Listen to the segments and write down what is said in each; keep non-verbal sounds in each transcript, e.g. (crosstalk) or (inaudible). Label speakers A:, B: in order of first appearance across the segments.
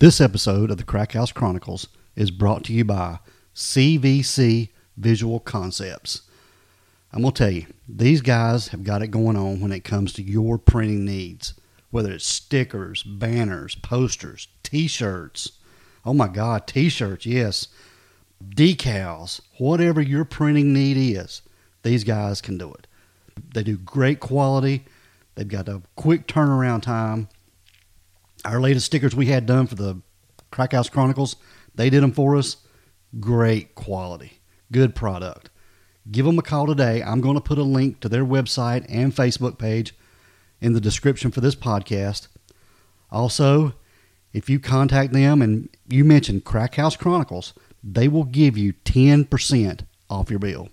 A: This episode of the Crack House Chronicles is brought to you by CVC Visual Concepts. I'm going to tell you, these guys have got it going on when it comes to your printing needs, whether it's stickers, banners, posters, t shirts. Oh my God, t shirts, yes. Decals, whatever your printing need is, these guys can do it. They do great quality, they've got a quick turnaround time our latest stickers we had done for the Crackhouse Chronicles, they did them for us. Great quality, good product. Give them a call today. I'm going to put a link to their website and Facebook page in the description for this podcast. Also, if you contact them and you mention Crackhouse Chronicles, they will give you 10% off your bill.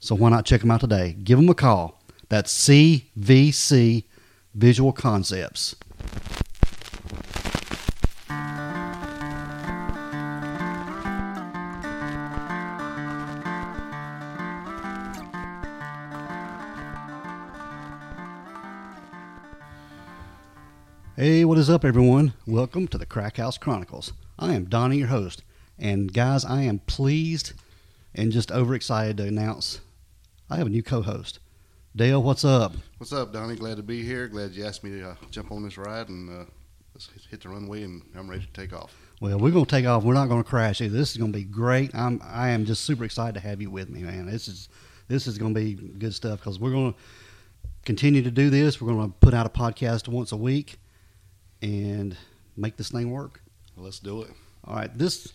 A: So why not check them out today? Give them a call. That's CVC Visual Concepts. Hey, what is up, everyone? Welcome to the Crack House Chronicles. I am Donnie, your host. And guys, I am pleased and just overexcited to announce I have a new co host. Dale, what's up?
B: What's up, Donnie? Glad to be here. Glad you asked me to uh, jump on this ride and uh, let's hit the runway and I'm ready to take off.
A: Well, we're going to take off. We're not going to crash either. This is going to be great. I'm I am just super excited to have you with me, man. This is this is going to be good stuff because we're going to continue to do this. We're going to put out a podcast once a week and make this thing work.
B: Well, let's do it.
A: All right, this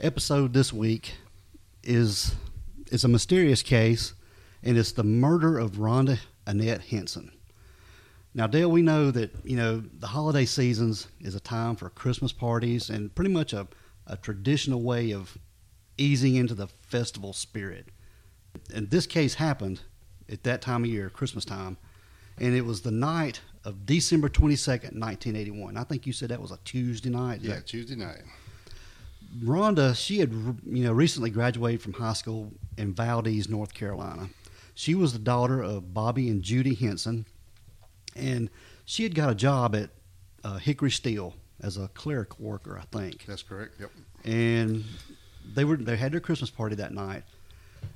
A: episode this week is is a mysterious case, and it's the murder of Rhonda Annette Henson. Now, Dale, we know that you know the holiday seasons is a time for Christmas parties and pretty much a, a traditional way of easing into the festival spirit. And this case happened at that time of year, Christmas time, and it was the night of December 22nd, 1981. I think you said that was a Tuesday night.
B: Yeah, Tuesday night.
A: Rhonda, she had you know recently graduated from high school in Valdese, North Carolina. She was the daughter of Bobby and Judy Henson, and she had got a job at uh, Hickory Steel as a clerical worker, I think.
B: That's correct. Yep.
A: And they were they had their Christmas party that night,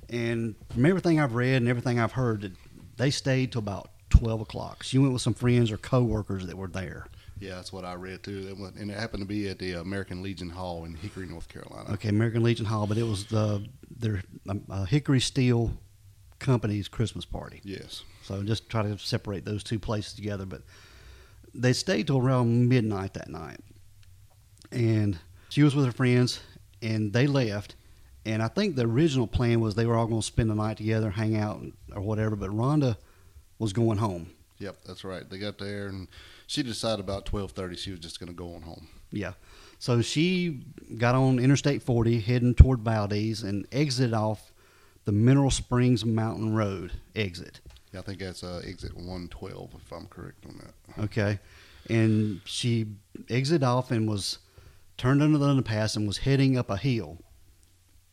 A: and from everything I've read and everything I've heard, they stayed till about twelve o'clock. She went with some friends or coworkers that were there.
B: Yeah, that's what I read too. And it happened to be at the American Legion Hall in Hickory, North Carolina.
A: Okay, American Legion Hall, but it was the their um, uh, Hickory Steel company's Christmas party.
B: Yes.
A: So just try to separate those two places together. But they stayed till around midnight that night, and she was with her friends, and they left. And I think the original plan was they were all going to spend the night together, hang out, or whatever. But Rhonda was going home.
B: Yep, that's right. They got there, and she decided about twelve thirty she was just going to go on home.
A: Yeah. So she got on Interstate 40, heading toward Valdese, and exited off the Mineral Springs Mountain Road exit.
B: Yeah, I think that's uh, exit 112, if I'm correct on that.
A: Okay. And she exited off and was turned under the underpass and was heading up a hill.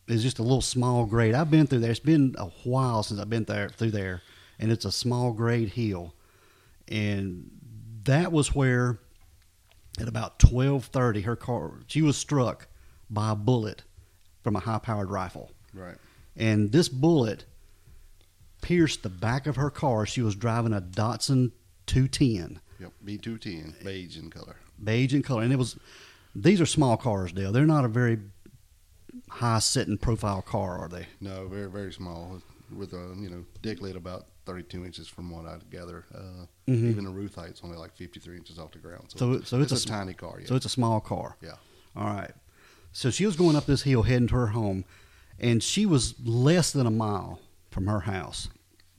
A: It's just a little small grade. I've been through there. It's been a while since I've been there through there and it's a small grade hill. And that was where at about 12:30 her car she was struck by a bullet from a high-powered rifle.
B: Right.
A: And this bullet pierced the back of her car. She was driving a Datsun 210.
B: Yep, B210, beige in color.
A: Beige in color. And it was these are small cars, Dale. They're not a very high sitting profile car, are they?
B: No, very very small with a, you know, deck lid about 32 inches from what I gather. Uh, mm-hmm. Even the roof height's only like 53 inches off the ground.
A: So, so, so it's,
B: it's, a, a, tiny car. Yeah.
A: So it's a small car.
B: Yeah.
A: All right. So she was going up this hill heading to her home, and she was less than a mile from her house.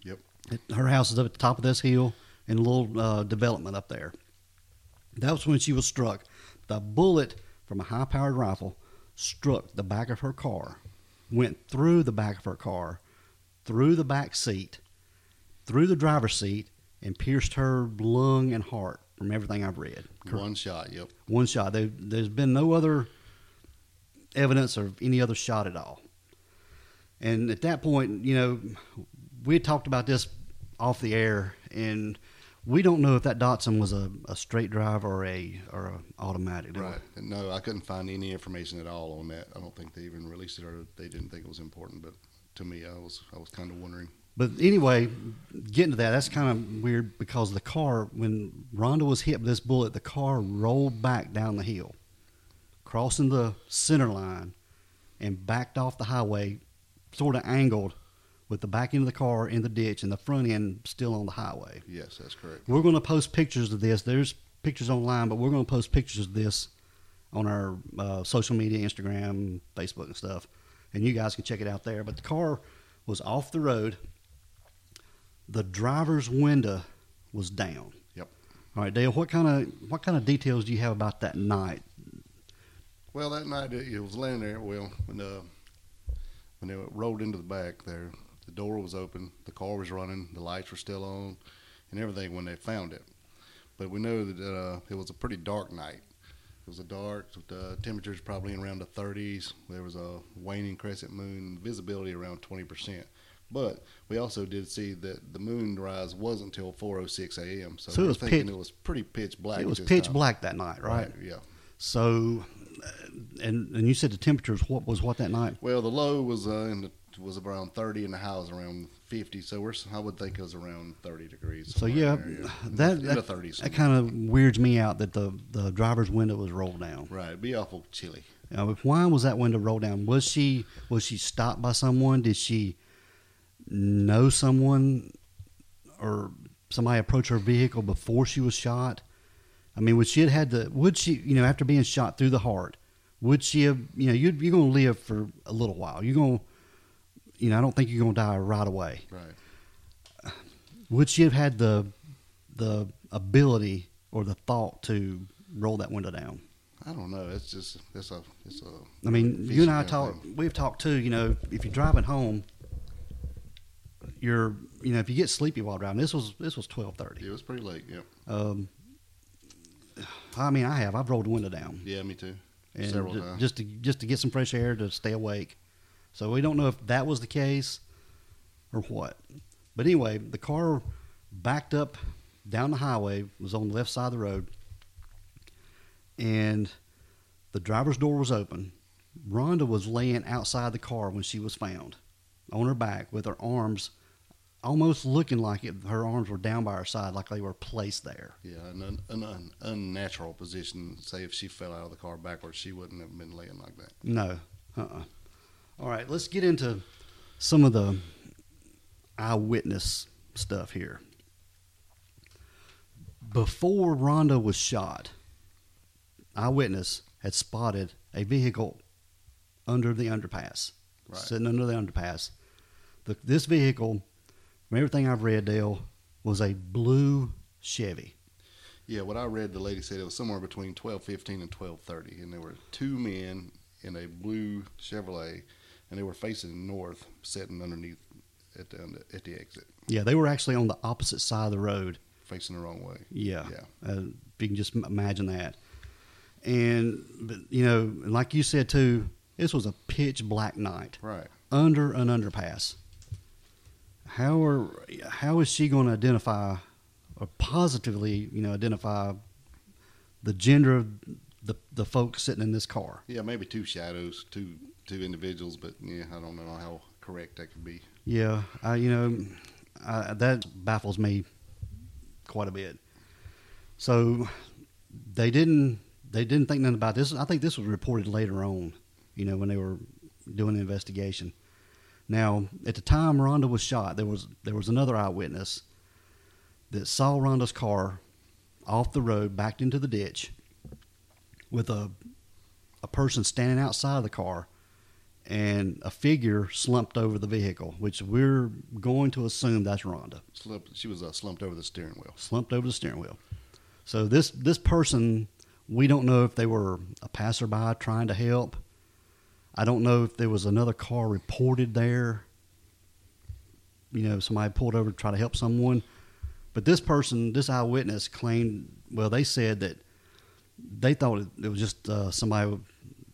B: Yep.
A: Her house is up at the top of this hill in a little uh, development up there. That was when she was struck. The bullet from a high powered rifle struck the back of her car, went through the back of her car, through the back seat, through the driver's seat and pierced her lung and heart from everything I've read.
B: One shot, yep.
A: One shot. There, there's been no other evidence of any other shot at all. And at that point, you know, we talked about this off the air, and we don't know if that Datsun was a, a straight drive or a or a automatic. we?
B: Right. No, I couldn't find any information at all on that. I don't think they even released it, or they didn't think it was important. But to me, I was I was kind of wondering.
A: But anyway, getting to that, that's kind of weird because the car, when Rhonda was hit with this bullet, the car rolled back down the hill, crossing the center line, and backed off the highway, sort of angled, with the back end of the car in the ditch and the front end still on the highway.
B: Yes, that's correct.
A: We're going to post pictures of this. There's pictures online, but we're going to post pictures of this on our uh, social media, Instagram, Facebook, and stuff. And you guys can check it out there. But the car was off the road. The driver's window was down.
B: Yep.
A: All right, Dale. What kind of what kind of details do you have about that night?
B: Well, that night it, it was laying there. Well, when uh, when they rolled into the back there, the door was open, the car was running, the lights were still on, and everything when they found it. But we know that uh, it was a pretty dark night. It was a dark. The temperatures probably in around the 30s. There was a waning crescent moon, visibility around 20 percent. But we also did see that the moon rise wasn't until 4:06 a.m. So,
A: So it was
B: thinking
A: pitch-
B: it was pretty pitch black.
A: it was pitch
B: time.
A: black that night, right?
B: Yeah.
A: So, uh, and and you said the temperatures. What was what that night?
B: Well, the low was uh, in the, was around 30 and the high was around 50. So we're I would think it was around 30 degrees.
A: So yeah,
B: there,
A: that that,
B: the 30s.
A: that kind of weirds me out that the the driver's window was rolled down.
B: right. It'd be awful chilly.
A: Uh, why was that window rolled down? Was she was she stopped by someone? Did she know someone or somebody approach her vehicle before she was shot? I mean, would she have had the? Would she, you know, after being shot through the heart, would she have? You know, you you're going to live for a little while. You're going, to you know, I don't think you're going to die right away.
B: Right.
A: Would she have had the the ability or the thought to roll that window down?
B: I don't know. It's just it's a it's a.
A: I mean, you and I talk. We've talked too. You know, if you're driving home, you're you know if you get sleepy while driving. This was this was twelve thirty.
B: It was pretty late. Yeah.
A: Um, I mean, I have. I've rolled the window down
B: Yeah, me too.
A: and
B: Several times.
A: just to just to get some fresh air to stay awake. So we don't know if that was the case or what. But anyway, the car backed up down the highway. Was on the left side of the road, and the driver's door was open. Rhonda was laying outside the car when she was found, on her back with her arms almost looking like it, her arms were down by her side, like they were placed there.
B: Yeah, an, un, an un, unnatural position. Say if she fell out of the car backwards, she wouldn't have been laying like that.
A: No. Uh-uh. All right, let's get into some of the eyewitness stuff here. Before Rhonda was shot, eyewitness had spotted a vehicle under the underpass,
B: Right.
A: sitting under the underpass. The, this vehicle, from everything I've read, Dale, was a blue Chevy.
B: Yeah, what I read, the lady said it was somewhere between twelve fifteen and twelve thirty, and there were two men in a blue Chevrolet, and they were facing north, sitting underneath at the at the exit,
A: Yeah, they were actually on the opposite side of the road.
B: facing the wrong way.
A: Yeah.
B: Yeah.
A: Uh, if you can just imagine that. And, but, you know, like you said too, this was a pitch black night
B: Right.
A: under an underpass. How are how is she going to identify or positively, you know, identify the gender of the the folks sitting in this car?
B: Yeah, maybe two shadows, two two individuals, but yeah, I don't know how correct that could be.
A: Yeah, I you know I, that baffles me quite a bit. So they didn't they didn't think nothing about this. I think this was reported later on, you know, when they were doing the investigation. Now, at the time Rhonda was shot, there was there was another eyewitness that saw Rhonda's car off the road, backed into the ditch, with a a person standing outside of the car and a figure slumped over the vehicle, which we're going to assume that's Rhonda,
B: Slumped, she was uh, slumped over the steering wheel.
A: slumped over the steering wheel. So this this person, we don't know if they were a passerby trying to help. I don't know if there was another car reported there. You know, somebody pulled over to try to help someone. But this person, this eyewitness claimed, well, they said that they thought it, was just uh, somebody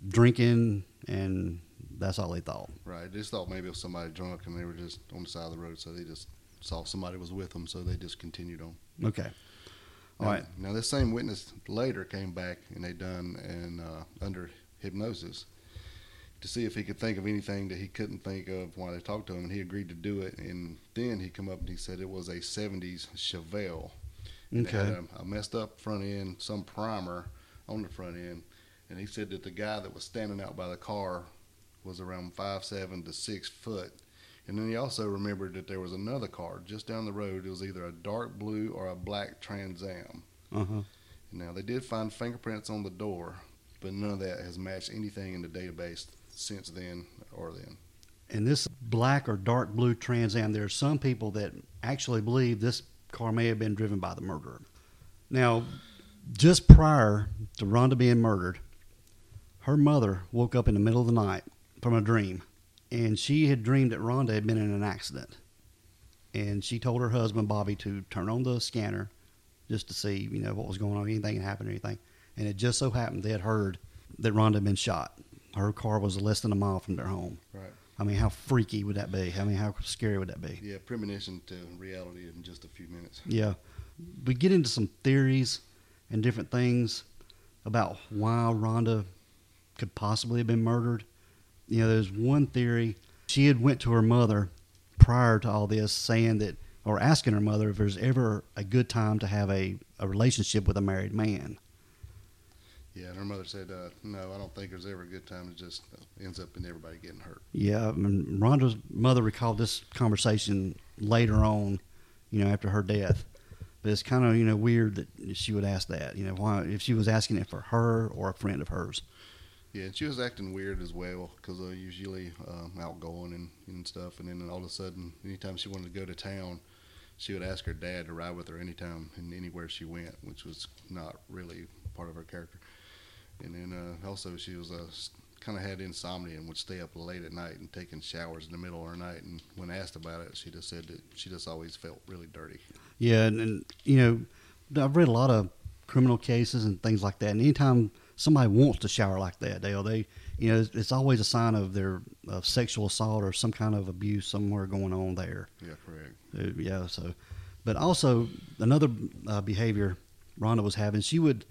A: drinking and that's all they thought.
B: Right. Just thought maybe it was somebody drunk and they were just on the side of the road, so they just saw somebody was with them, so they just continued on.
A: Okay. All
B: now,
A: right.
B: Now this same witness later came back and they done and uh, under hypnosis to see if he could think of anything that he couldn't think of while they talked to him, and he agreed to do it. And then he come up and he said it was a '70s Chevelle. And it had
A: Okay.
B: a, a messed up front end, some primer on the front end, and he said that the guy that was standing out by the car was around five seven to six foot. And then he also remembered that there was another car just down the road. It was either a dark blue or a black Trans Am.
A: Uh huh.
B: Now they did find fingerprints on the door, but none of that has matched anything in the database since then or then.
A: And this black or dark blue Trans Am, there are some people that actually believe this car may have been driven by the murderer. Now, just prior to Rhonda being murdered, her mother woke up in the middle of the night from a dream, and she had dreamed that Rhonda had been in an accident. And she told her husband Bobby to turn on the scanner just to see, you know, what was going on, anything had happened or anything. And it just so happened they had heard that Rhonda had been shot. Her car was less than a mile from their home.
B: Right.
A: I mean, how freaky would that be? I mean, how scary would that be?
B: Yeah, premonition to reality in just a few minutes.
A: Yeah. We get into some theories and different things about why Rhonda could possibly have been murdered. You know, there's one theory. She had went to her mother prior to all this saying that or asking her mother if there's ever a good time to have a, a relationship with a married man.
B: Yeah, and her mother said, uh, "No, I don't think there's ever a good time. It just ends up in everybody getting hurt."
A: Yeah, I mean, Rhonda's mother recalled this conversation later on, you know, after her death. But it's kind of you know weird that she would ask that. You know, why if she was asking it for her or a friend of hers.
B: Yeah, and she was acting weird as well because uh, usually um, outgoing and, and stuff. And then all of a sudden, anytime she wanted to go to town, she would ask her dad to ride with her anytime and anywhere she went, which was not really part of her character. And then uh, also she was uh, kind of had insomnia and would stay up late at night and taking showers in the middle of the night. And when asked about it, she just said that she just always felt really dirty.
A: Yeah, and, and you know, I've read a lot of criminal cases and things like that. And anytime somebody wants to shower like that, Dale, they, you know, it's, it's always a sign of their of sexual assault or some kind of abuse somewhere going on there.
B: Yeah, correct.
A: Uh, yeah. So, but also another uh, behavior Rhonda was having, she would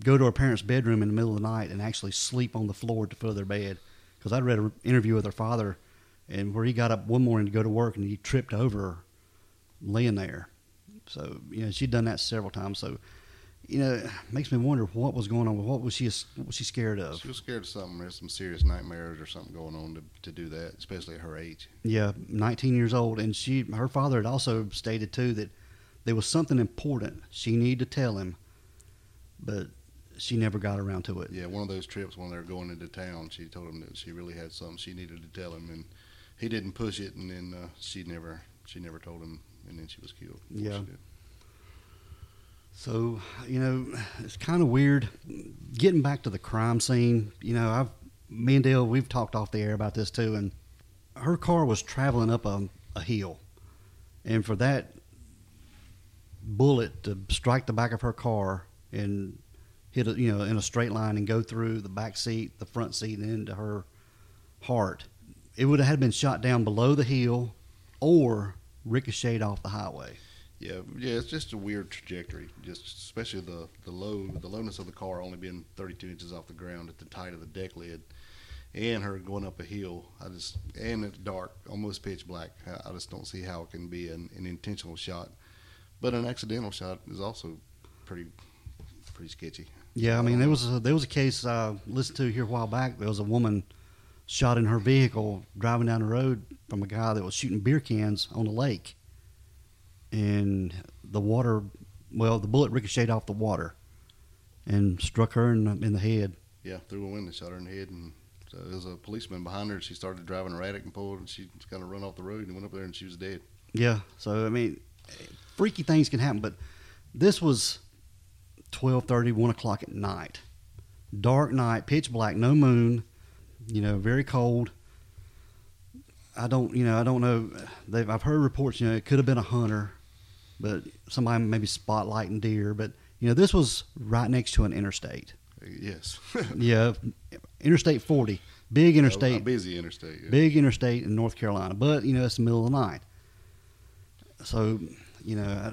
A: go to her parents' bedroom in the middle of the night and actually sleep on the floor at the foot of their bed. Because I'd read an interview with her father, and where he got up one morning to go to work and he tripped over laying there. So you know she'd done that several times. So you know it makes me wonder what was going on. What was she? What was she scared of?
B: She was scared of something. There's some serious nightmares or something going on to, to do that, especially at her age.
A: Yeah, 19 years old, and she her father had also stated too that there was something important she needed to tell him, but she never got around to it.
B: Yeah, one of those trips when they were going into town, she told him that she really had something she needed to tell him, and he didn't push it, and then uh, she never she never told him, and then she was killed.
A: Yeah. So you know, it's kind of weird. Getting back to the crime scene, you know, I've me and Dale we've talked off the air about this too, and her car was traveling up a, a hill, and for that bullet to strike the back of her car and hit it, you know, in a straight line and go through the back seat, the front seat, and into her heart, it would have been shot down below the hill or ricocheted off the highway.
B: Yeah, yeah, it's just a weird trajectory. Just especially the the low the lowness of the car only being 32 inches off the ground at the height of the deck lid, and her going up a hill. I just and it's dark, almost pitch black. I, I just don't see how it can be an, an intentional shot, but an accidental shot is also pretty pretty sketchy.
A: Yeah, I mean there was a, there was a case I listened to here a while back. There was a woman shot in her vehicle driving down the road from a guy that was shooting beer cans on a lake, and the water, well, the bullet ricocheted off the water and struck her in the, in the head.
B: Yeah, through a window, shot her in the head, and so there was a policeman behind her. And she started driving erratic and pulled, and she kind of run off the road and went up there, and she was dead.
A: Yeah, so I mean, freaky things can happen, but this was 12:30, 1 o'clock at night, dark night, pitch black, no moon, you know, very cold. I don't, you know, I don't know. They've, I've heard reports, you know, it could have been a hunter, but somebody maybe spotlighting deer. But you know, this was right next to an interstate.
B: Yes, (laughs)
A: Yeah, Interstate 40, big
B: a
A: interstate,
B: busy interstate. Yeah.
A: big interstate in North Carolina. But you know, it's the middle of the night. So, you know, I,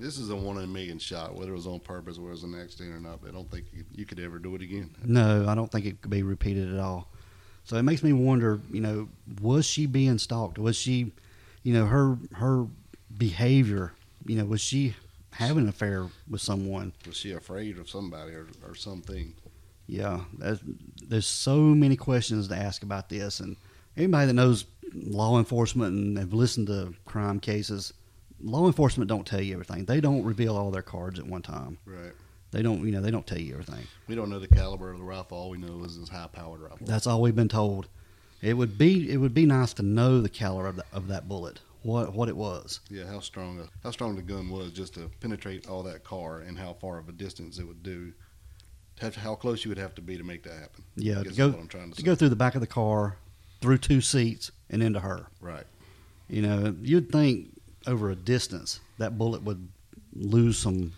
B: This is a one in a million shot, whether it was on purpose or it was an accident or not. I don't think you, you could ever do it again.
A: no, I don't think it could be repeated at all. So it makes me wonder, you know, was she being stalked? Was she, you know, her her behavior, you know, was she having an affair with someone?
B: Was she afraid of somebody or, or something?
A: Yeah, there's, there's so many questions to ask about this, and anybody that knows law enforcement and have listened to crime cases, law enforcement don't tell you everything. They don't reveal all their cards at one time.
B: Right.
A: They don't, you know, they don't tell you everything.
B: We don't know the caliber of the rifle. All we know is it's high powered rifle.
A: That's all we've been told. It would be, it would be nice to know the caliber of, the, of that bullet, what what it was.
B: yeah, how strong a, how strong the gun was just to penetrate all that car and how far of a distance it would do. Have, how close you would have to be to make that happen.
A: Yeah, to go
B: what I'm trying to,
A: to go through the back of the car, through two seats, and into her.
B: Right.
A: You know, you'd think over a distance that bullet would lose some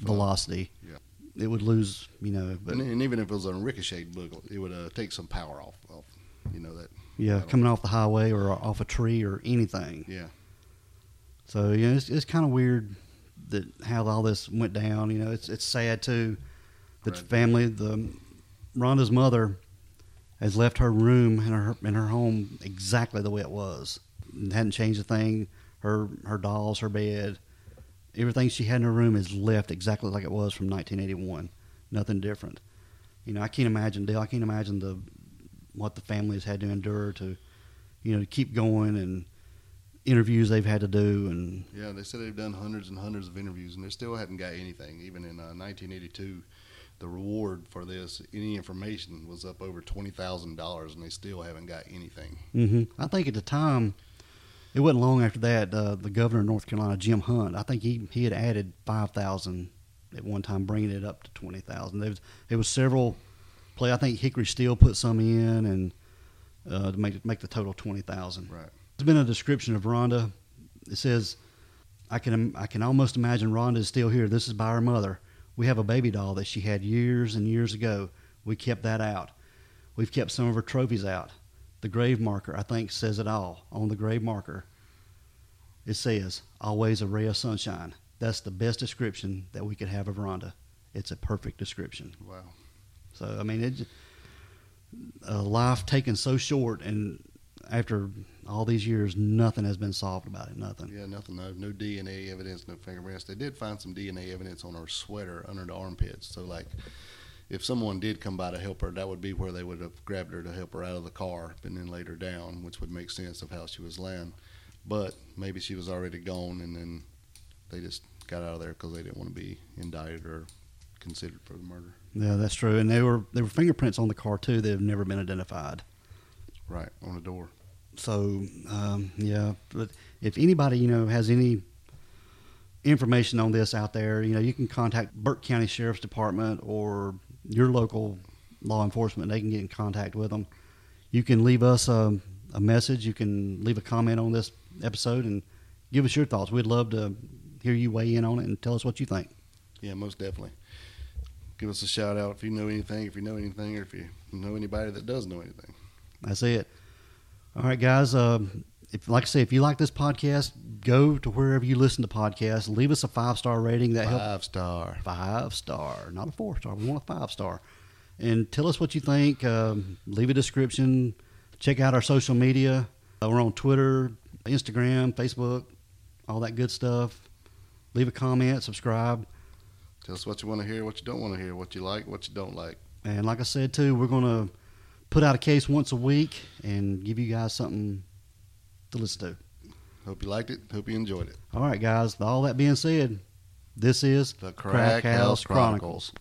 A: velocity.
B: Yeah.
A: It would lose, you know, but
B: and, and even if it was a ricocheted bullet, it would uh, take some power off. off you know that.
A: yeah, coming off the highway or off a tree or anything.
B: Yeah.
A: So you know, it's, it's kind of weird that how all this went down. You know, it's it's sad too. That
B: Right.
A: family, the Rhonda's mother, has left her room and her in her home exactly the way it was. And hadn't changed a thing. Her her dolls, her bed, everything she had in her room is left exactly like it was from 1981. Nothing different. You know, I can't imagine Dale. I can't imagine the what the family has had to endure to, you know, to keep going and interviews they've had to do and
B: Yeah, they said they've done hundreds and hundreds of interviews, and they still hadn't got anything. Even in uh, 1982, the reward for this, any information, was up over twenty thousand dollars, and they still haven't got anything.
A: hmm I think at the time, it wasn't long after that. Uh, the governor of North Carolina, Jim Hunt, I think he he had added five thousand at one time, bringing it up to twenty thousand. There was there was several play. I think Hickory Steel put some in and uh, to make make the total twenty thousand.
B: Right.
A: There's been a description of Rhonda. It says, "I can I can almost imagine Rhonda is still here. This is by her mother. We have a baby doll that she had years and years ago. We kept that out. We've kept some of her trophies out. The grave marker, I think, says it all. On the grave marker, it says, "Always a ray of sunshine." That's the best description that we could have of Rhonda. It's a perfect description.
B: Wow.
A: So I mean, it a life taken so short, and after all these years, nothing has been solved about it. Nothing.
B: Yeah, nothing. No, no DNA evidence, no fingerprints. They did find some DNA evidence on her sweater under the armpits. So, like, if someone did come by to help her, that would be where they would have grabbed her to help her out of the car and then laid her down, which would make sense of how she was laying. But maybe she was already gone, and then they just got out of there because they didn't want to be indicted or considered for the murder.
A: Yeah, that's true. And there were there were fingerprints on the car too that have never been identified.
B: Right on the door.
A: So um, yeah, but if anybody you know has any information on this out there, you know, you can contact Burke County Sheriff's Department or your local law enforcement. They can get in contact with them. You can leave us a, a message. You can leave a comment on this episode and give us your thoughts. We'd love to hear you weigh in on it and tell us what you think.
B: Yeah, most definitely. Give us a shout out if you know anything, if you know anything, or if you know anybody that does know anything.
A: That's it. All right, guys. Um, if, like I say, if you like this podcast, go to wherever you listen to podcasts. Leave us a five star rating. That helps.
B: Five star.
A: Five star, not a four star. We want a five star. And tell us what you think. Um, leave a description. Check out our social media. Uh, we're on Twitter, Instagram, Facebook, all that good stuff. Leave a comment, subscribe.
B: Tell us what you want to hear, what you don't want to hear, what you like, what you don't like.
A: And like I said, too, we're going to put out a case once a week and give you guys something to listen to.
B: Hope you liked it. Hope you enjoyed it.
A: All right, guys. All that being said, this is
B: The Crack, House Chronicles.